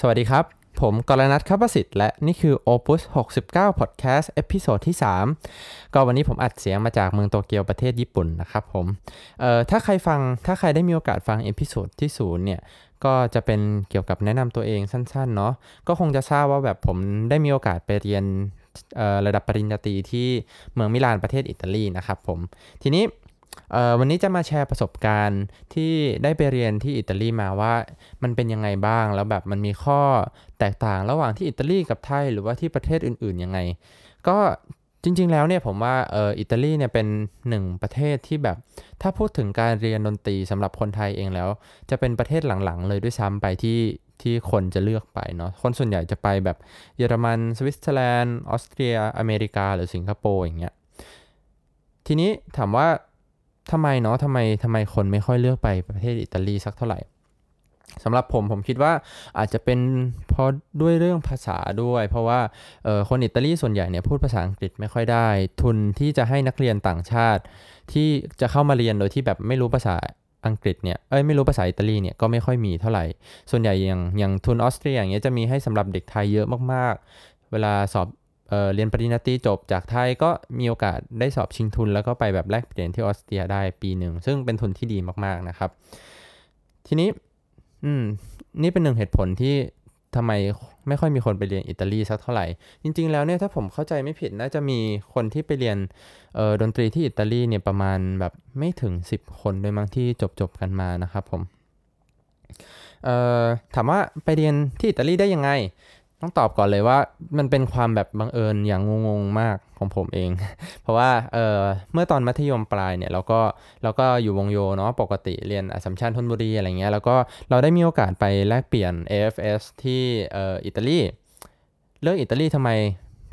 สวัสดีครับ ผมกรณัทคับประสิทธิ์ และนี่คือ Opus 69 Podcast episode ที่ 3 ก็วันนี้ผมอัดเสียงมาจากเมืองโตเกียวประเทศญี่ปุ่นนะครับผมเอ่อถ้าใครฟังถ้าใครได้มีโอกาสฟัง episode ที่ 0 เนี่ย ก็จะเป็นเกี่ยวกับแนะนำตัวเองสั้นๆ เนาะก็คงจะทราบว่าแบบผมได้มีโอกาสไปเรียนระดับปริญญาตรีที่เมืองมิลานประเทศอิตาลีนะครับผมทีนี้ วันนี้จะมาแชร์ประสบการณ์ที่ได้ไปเรียนที่อิตาลีมาว่ามันเป็นยังไงบ้าง แล้วแบบมันมีข้อแตกต่างระหว่างที่อิตาลีกับไทยหรือว่าที่ประเทศอื่นๆยังไง ก็จริง ๆ แล้วเนี่ยผมว่าเอออิตาลีเนี่ยเป็นหนึ่งประเทศที่แบบถ้าพูดถึงการเรียนดนตรีสำหรับคนไทยเองแล้ว จะเป็นประเทศหลังๆ เลยด้วยซ้ำไปที่ที่คนจะเลือกไปเนาะคนส่วนใหญ่จะไปแบบเยอรมันสวิตเซอร์แลนด์ออสเตรียอเมริกา หรือสิงคโปร์อย่างเงี้ยทีนี้ถามว่า ทำไมเนาะทำไมทำไมคนไม่ค่อยเลือกไปประเทศอิตาลีสักเท่าไหร่สำหรับผมผมคิดว่าอาจจะเป็นเพราะด้วยเรื่องภาษาด้วย เพราะว่าคนอิตาลีส่วนใหญ่เนี่ยพูดภาษาอังกฤษไม่ค่อยได้ ทุนที่จะให้นักเรียนต่างชาติ ที่จะเข้ามาเรียนโดยที่แบบไม่รู้ภาษาอังกฤษเนี่ยเอ้ยไม่รู้ภาษาอิตาลีเนี่ยก็ไม่ค่อยมีเท่าไหร่ ส่วนใหญ่อย่างอย่างทุนออสเตรียอย่างเงี้ยจะมีให้สำหรับเด็กไทยเยอะมากๆ เวลาสอบ เเรียนปริญญาตรีจบจากไทยก็มีโอกาสได้สอบชิงทุน แล้วก็ไปแบบแลกเปลี่ยนที่ออสเตรียได้ปีหนึ่ง ซึ่งเป็นทุนที่ดีมากๆนะครับ ทีนี้อืมนี่เป็นหนึ่งเหตุผลที่ทำไมไม่ค่อยมีคนไปเรียนอิตาลีสักเท่าไหร่ จริง ๆ แล้วเนี่ยถ้าผมเข้าใจไม่ผิดน่าจะมีคนที่ไปเรียนดนตรีที่อิตาลีเนี่ยประมาณแบบไม่ถึง 10 คนโดยบางที่จบๆกันมานะครับผมถามว่าไปเรียนที่อิตาลีได้ยังไง ต้องตอบก่อนเลยว่ามันเป็นความแบบบังเอิญอย่างงงๆมากของผมเอง เพราะว่าเออเมื่อตอนมัธยมปลายเนี่ยเราก็เราก็อยู่วงโยเนาะปกติเรียนอสัมชัญธนบุรีอะไรเงี้ยแล้วก็เราได้มีโอกาสไปแลกเปลี่ยน AFS ที่เอ่ออิตาลีเลือกอิตาลีทำไม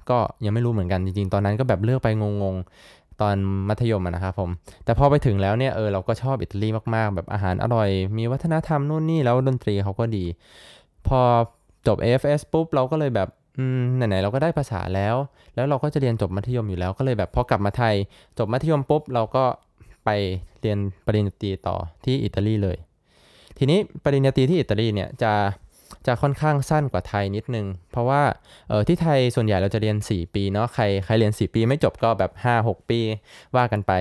ก็ยังไม่รู้เหมือนกันจริงๆ ตอนนั้นก็แบบเลือกไปงงๆ ตอนมัธยมนะครับผม แต่พอไปถึงแล้วเนี่ยเออเราก็ชอบอิตาลีมากๆ แบบอาหารอร่อย มีวัฒนธรรมนู่นนี่แล้วดนตรีเขาก็ดี พอ จบ AFS ปุ๊บเราก็เลยแบบอืมไหนๆเราก็ได้ภาษาแล้ว แล้วเราก็จะเรียนจบมัธยมอยู่แล้วก็เลยแบบพอกลับมาไทย จบมัธยมปุ๊บเราก็ไปเรียนปริญญาตรีต่อที่อิตาลีเลย ทีนี้ปริญญาตรีที่อิตาลีเนี่ยจะจะค่อนข้างสั้นกว่าไทยนิดนึง เพราะว่าเออที่ไทยส่วนใหญ่เราจะเรียน 4 ปีเนาะใครใครเรียน 4 ปีไม่จบก็แบบ 5-6 ปีว่ากันไป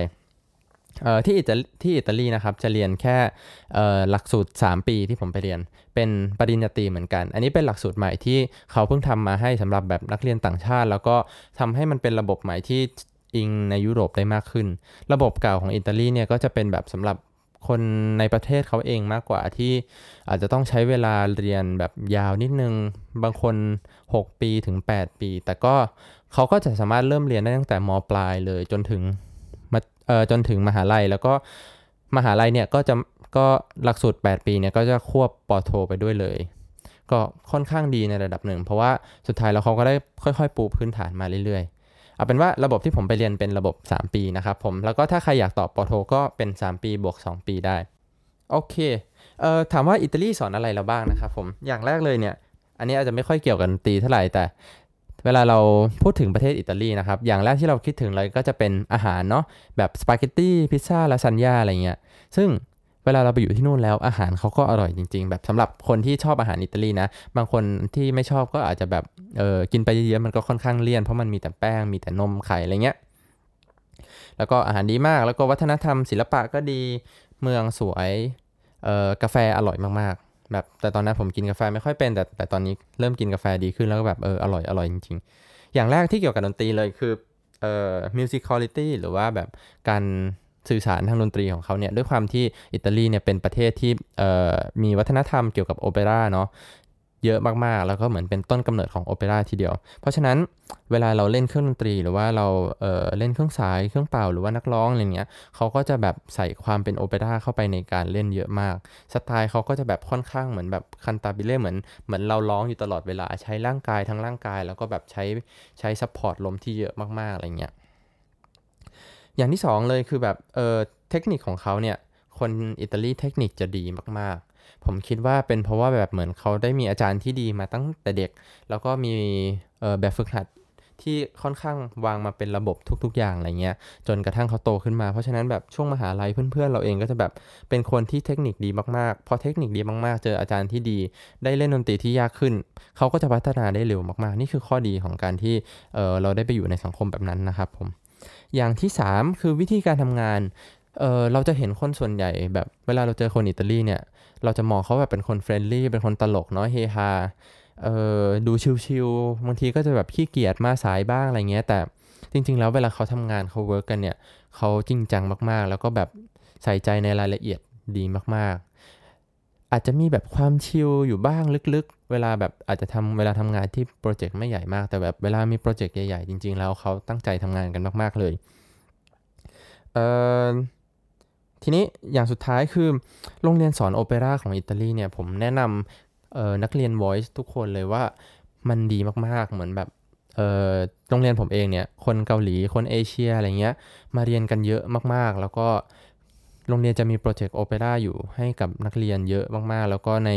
ที่อิตาที่อิตาลีนะครับจะเรียนแค่หลักสูตร 3 ปีที่ผมไปเรียน เป็นปริญญาตรีเหมือนกัน อันนี้เป็นหลักสูตรใหม่ที่เขาเพิ่งทำมาให้สำหรับแบบนักเรียนต่างชาติ แล้วก็ทำให้มันเป็นระบบใหม่ที่อิงในยุโรปได้มากขึ้น ระบบเก่าของอิตาลีเนี่ยก็จะเป็นแบบสำหรับคนในประเทศเขาเองมากกว่าที่อาจจะต้องใช้เวลาเรียนแบบยาวนิดนึง บางคน 6 ปีถึง 8 ปี แต่ก็เขาก็จะสามารถเริ่มเรียนได้ตั้งแต่มปลายเลยจนถึง จนถึงมหาลัย แล้วก็มหาลัยเนี่ยก็จะก็หลักสูตร 8 ปีเนี่ยก็จะควบปอโทไปด้วยเลย ก็ค่อนข้างดีในระดับหนึ่ง เพราะว่าสุดท้ายแล้วเขาก็ได้ค่อยๆ ปูพื้นฐานมาเรื่อยๆ เอาเป็นว่าระบบที่ผมไปเรียนเป็นระบบ 3 ปีนะครับผม แล้วก็ถ้าใครอยากต่อปอโทก็เป็น 3 ปีบวก 2 ปีได้ โอเคเอ่อถามว่าอิตาลีสอนอะไรเราบ้างนะครับผม อย่างแรกเลยเนี่ย อันนี้อาจจะไม่ค่อยเกี่ยวกันตีเท่าไหร่แต่ เวลาเราพูดถึงประเทศอิตาลีนะครับ อย่างแรกที่เราคิดถึงเลยก็จะเป็นอาหารเนาะแบบสปาเกตตี้พิซซ่าลาซานญ่าอะไรเงี้ยซึ่งเวลาเราไปอยู่ที่นู่นแล้วอาหารเขาก็อร่อยจริง ๆ แบบสำหรับคนที่ชอบอาหารอิตาลีนะ บางคนที่ไม่ชอบก็อาจจะแบบเออกินไปเยอะๆมันก็ค่อนข้างเลี่ยนเพราะมันมีแต่แป้งมีแต่นมไข่อะไรเงี้ยแล้วก็อาหารดีมากแล้วก็วัฒนธรรมศิลปะก็ดีเมืองสวยเออกาแฟอร่อยมากๆ แบบแต่ตอนนั้นผมกินกาแฟไม่ค่อยเป็น แต่แต่ตอนนี้เริ่มกินกาแฟดีขึ้นแล้วก็แบบเอออร่อยอร่อยจริง ๆ อย่างแรกที่เกี่ยวกับดนตรีเลยคือเอ่อ music quality หรือว่าแบบการสื่อสารทางดนตรีของเขาเนี่ยด้วยความที่อิตาลีเนี่ยเป็นประเทศที่มีวัฒนธรรมเกี่ยวกับโอเปร่าเนาะ เยอะมากๆ แล้วก็เหมือนเป็นต้นกำเนิดของโอเปร่าทีเดียว เพราะฉะนั้นเวลาเราเล่นเครื่องดนตรี หรือว่าเราเล่นเครื่องสายเครื่องเป่าหรือว่านักร้องอะไรเงี้ยเขาก็จะแบบใส่ความเป็นโอเปร่าเข้าไปในการเล่นเยอะมากสไตล์เขาก็จะแบบค่อนข้างเหมือนแบบ cantabile เหมือนเหมือนเราร้องอยู่ตลอดเวลาใช้ร่างกายทั้งร่างกาย แล้วก็แบบใช้ใช้ support ลมที่เยอะมากๆอะไรเงี้ยอย่างที่ 2 เลยคือแบบเออเทคนิคของเขาเนี่ยคนอิตาลีเทคนิคจะดีมากๆ ผมคิดว่าเป็นเพราะว่าแบบเหมือนเขาได้มีอาจารย์ที่ดีมาตั้งแต่เด็ก แล้วก็มีแบบฝึกหัดที่ค่อนข้างวางมาเป็นระบบทุก ๆ อย่างอะไรเงี้ย จนกระทั่งเขาโตขึ้นมา เพราะฉะนั้นแบบช่วงมหาลัยเพื่อนๆ เราเองก็จะแบบเป็นคนที่เทคนิคดีมากๆ พอเทคนิคดีมากๆ เจออาจารย์ที่ดี ได้เล่นดนตรีที่ยากขึ้น เขาก็จะพัฒนาได้เร็วมากๆ นี่คือข้อดีของการที่เเราได้ไปอยู่ในสังคมแบบนั้นนะครับผม อย่างที่ 3 คือวิธีการทำงาน เออเราจะเห็นคนส่วนใหญ่แบบเวลาเราเจอคนอิตาลีเนี่ย เราจะมองเขาแบบเป็นคน friendly เป็นคนตลกเนาะเฮฮาเออดู chill ๆบางทีก็จะแบบขี้เกียจมาสายบ้างอะไรเงี้ย แต่จริง ๆ แล้วเวลาเขาทำงานเขา work กันเนี่ยเขาจริงจังมากๆ แล้วก็แบบใส่ใจในรายละเอียดดีมากๆ อาจจะมีแบบความ chill อยู่บ้างลึกๆ เวลาแบบอาจจะทำเวลาทำงานที่ project ไม่ใหญ่มาก แต่แบบเวลามี project ใหญ่ๆ จริง ๆ แล้วเขาตั้งใจทำงานกันมาก ๆเลยเออ ทีนี้อย่างสุดท้ายคือโรงเรียนสอนโอเปร่าของอิตาลีเนี่ยผมแนะนำนักเรียน Voice ทุกคนเลยว่ามันดีมาก ๆ เหมือนแบบโรงเรียนผมเองเนี่ยคนเกาหลีคนเอเชียอะไรเงี้ยมาเรียนกันเยอะมากๆ แล้วก็โรงเรียนจะมีโปรเจกต์โอเปร่าอยู่ให้กับนักเรียนเยอะมากๆ แล้วก็ใน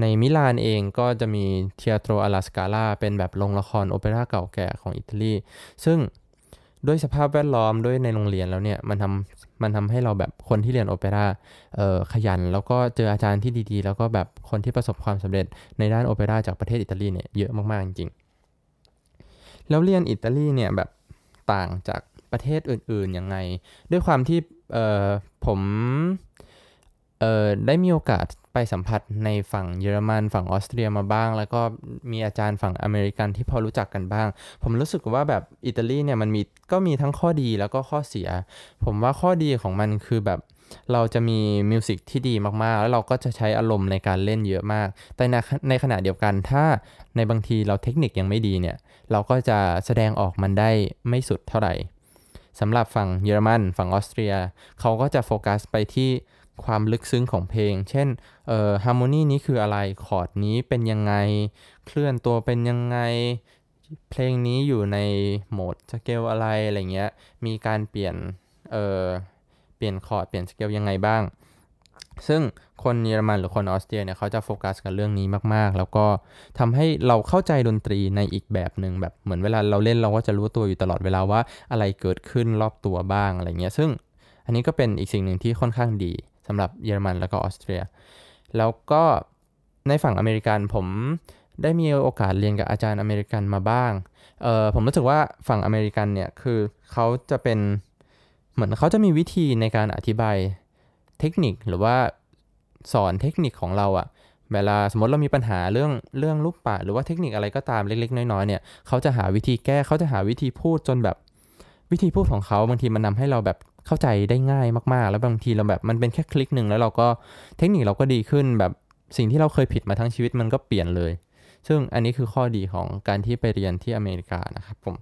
ในมิลานเองก็จะมีเทียโตรอาลาสกาล่าเป็นแบบโรงละครโอเปร่าเก่าแก่ของอิตาลี ซึ่งด้วยสภาพแวดล้อมด้วยในโรงเรียนแล้วเนี่ย มันทำ มันทำให้เราแบบคนที่เรียนโอเปร่าขยัน แล้วก็เจออาจารย์ที่ดีๆ แล้วก็แบบคนที่ประสบความสำเร็จในด้านโอเปร่าจากประเทศอิตาลีเนี่ยเยอะมากๆจริงๆ แล้วเรียนอิตาลีเนี่ยแบบต่างจากประเทศอื่นๆยังไง ด้วยความที่เออผม เอ่อได้มีโอกาสไปสัมผัสในฝั่งเยอรมัน ฝั่งออสเตรียมาบ้าง แล้วก็มีอาจารย์ฝั่งอเมริกันที่พอรู้จักกันบ้าง ผมรู้สึกว่าแบบอิตาลีเนี่ยมันมีก็มีทั้งข้อดีแล้วก็ข้อเสีย ผมว่าข้อดีของมันคือแบบเราจะมี music ที่ดีมาก ๆ แล้วเราก็จะใช้อารมณ์ในการเล่นเยอะมาก แต่ในในขณะเดียวกันถ้าในบางทีเราเทคนิคยังไม่ดีเนี่ย เราก็จะแสดงออกมันได้ไม่สุดเท่าไหร่สำหรับฝั่งเยอรมัน ฝั่งออสเตรีย เขาก็จะโฟกัสไปที่ ความลึกซึ้งของเพลง เช่น เอ่อ harmony นี้คืออะไร คอร์ดนี้เป็นยังไง เคลื่อนตัวเป็นยังไง เพลงนี้อยู่ใน mode scale อะไร อะไรเงี้ย มีการเปลี่ยน เอ่อ เปลี่ยนคอร์ด เปลี่ยนสเกลยังไงบ้าง ซึ่งคนเยอรมันหรือคนออสเตรียเนี่ยเขาจะโฟกัสกับเรื่องนี้มากๆ แล้วก็ทำให้เราเข้าใจดนตรีในอีกแบบหนึ่งแบบเหมือนเวลาเราเล่นเราก็จะรู้ตัวอยู่ตลอดเวลาว่าอะไรเกิดขึ้นรอบตัวบ้างอะไรเงี้ย ซึ่งอันนี้ก็เป็นอีกสิ่งหนึ่งที่ค่อนข้างดี สำหรับเยอรมันแล้วก็ออสเตรีย แล้วก็ในฝั่งอเมริกันผมได้มีโอกาสเรียนกับอาจารย์อเมริกันมาบ้าง เออผมรู้สึกว่าฝั่งอเมริกันเนี่ยคือเขาจะเป็นเหมือนเขาจะมีวิธีในการอธิบายเทคนิคหรือว่าสอนเทคนิคของเราอะเวลาสมมติเรามีปัญหาเรื่องเรื่องรูปปากหรือว่าเทคนิคอะไรก็ตามเล็ก ๆ น้อยๆเนี่ยเขาจะหาวิธีแก้เขาจะหาวิธีพูดจนแบบวิธีพูดของเขาบางทีมันทำให้เราแบบ เข้าใจได้ง่ายมากๆ แล้วบางทีเราแบบมันเป็นแค่คลิกหนึ่งแล้วเราก็เทคนิคเราก็ดีขึ้นแบบสิ่งที่เราเคยผิดมาทั้งชีวิตมันก็เปลี่ยนเลย ซึ่งอันนี้คือข้อดีของการที่ไปเรียนที่อเมริกานะครับผม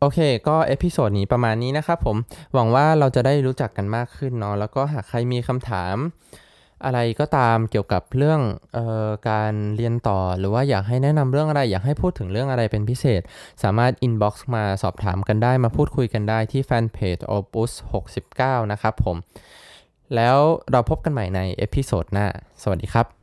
โอเค ก็ episode นี้ประมาณนี้นะครับผม หวังว่าเราจะได้รู้จักกันมากขึ้นเนาะ แล้วก็หากใครมีคำถาม อะไรก็ตามเกี่ยวกับเรื่องออการเรียนต่อ หรือว่าอยากให้แนะนำเรื่องอะไร อยากให้พูดถึงเรื่องอะไรเป็นพิเศษ สามารถ inbox มาสอบถามกันได้มาพูดคุยกันได้ที่แฟนเพจ opus 69 นะครับผม แล้วเราพบกันใหม่ในเอพิโซดหน้า สวัสดีครับ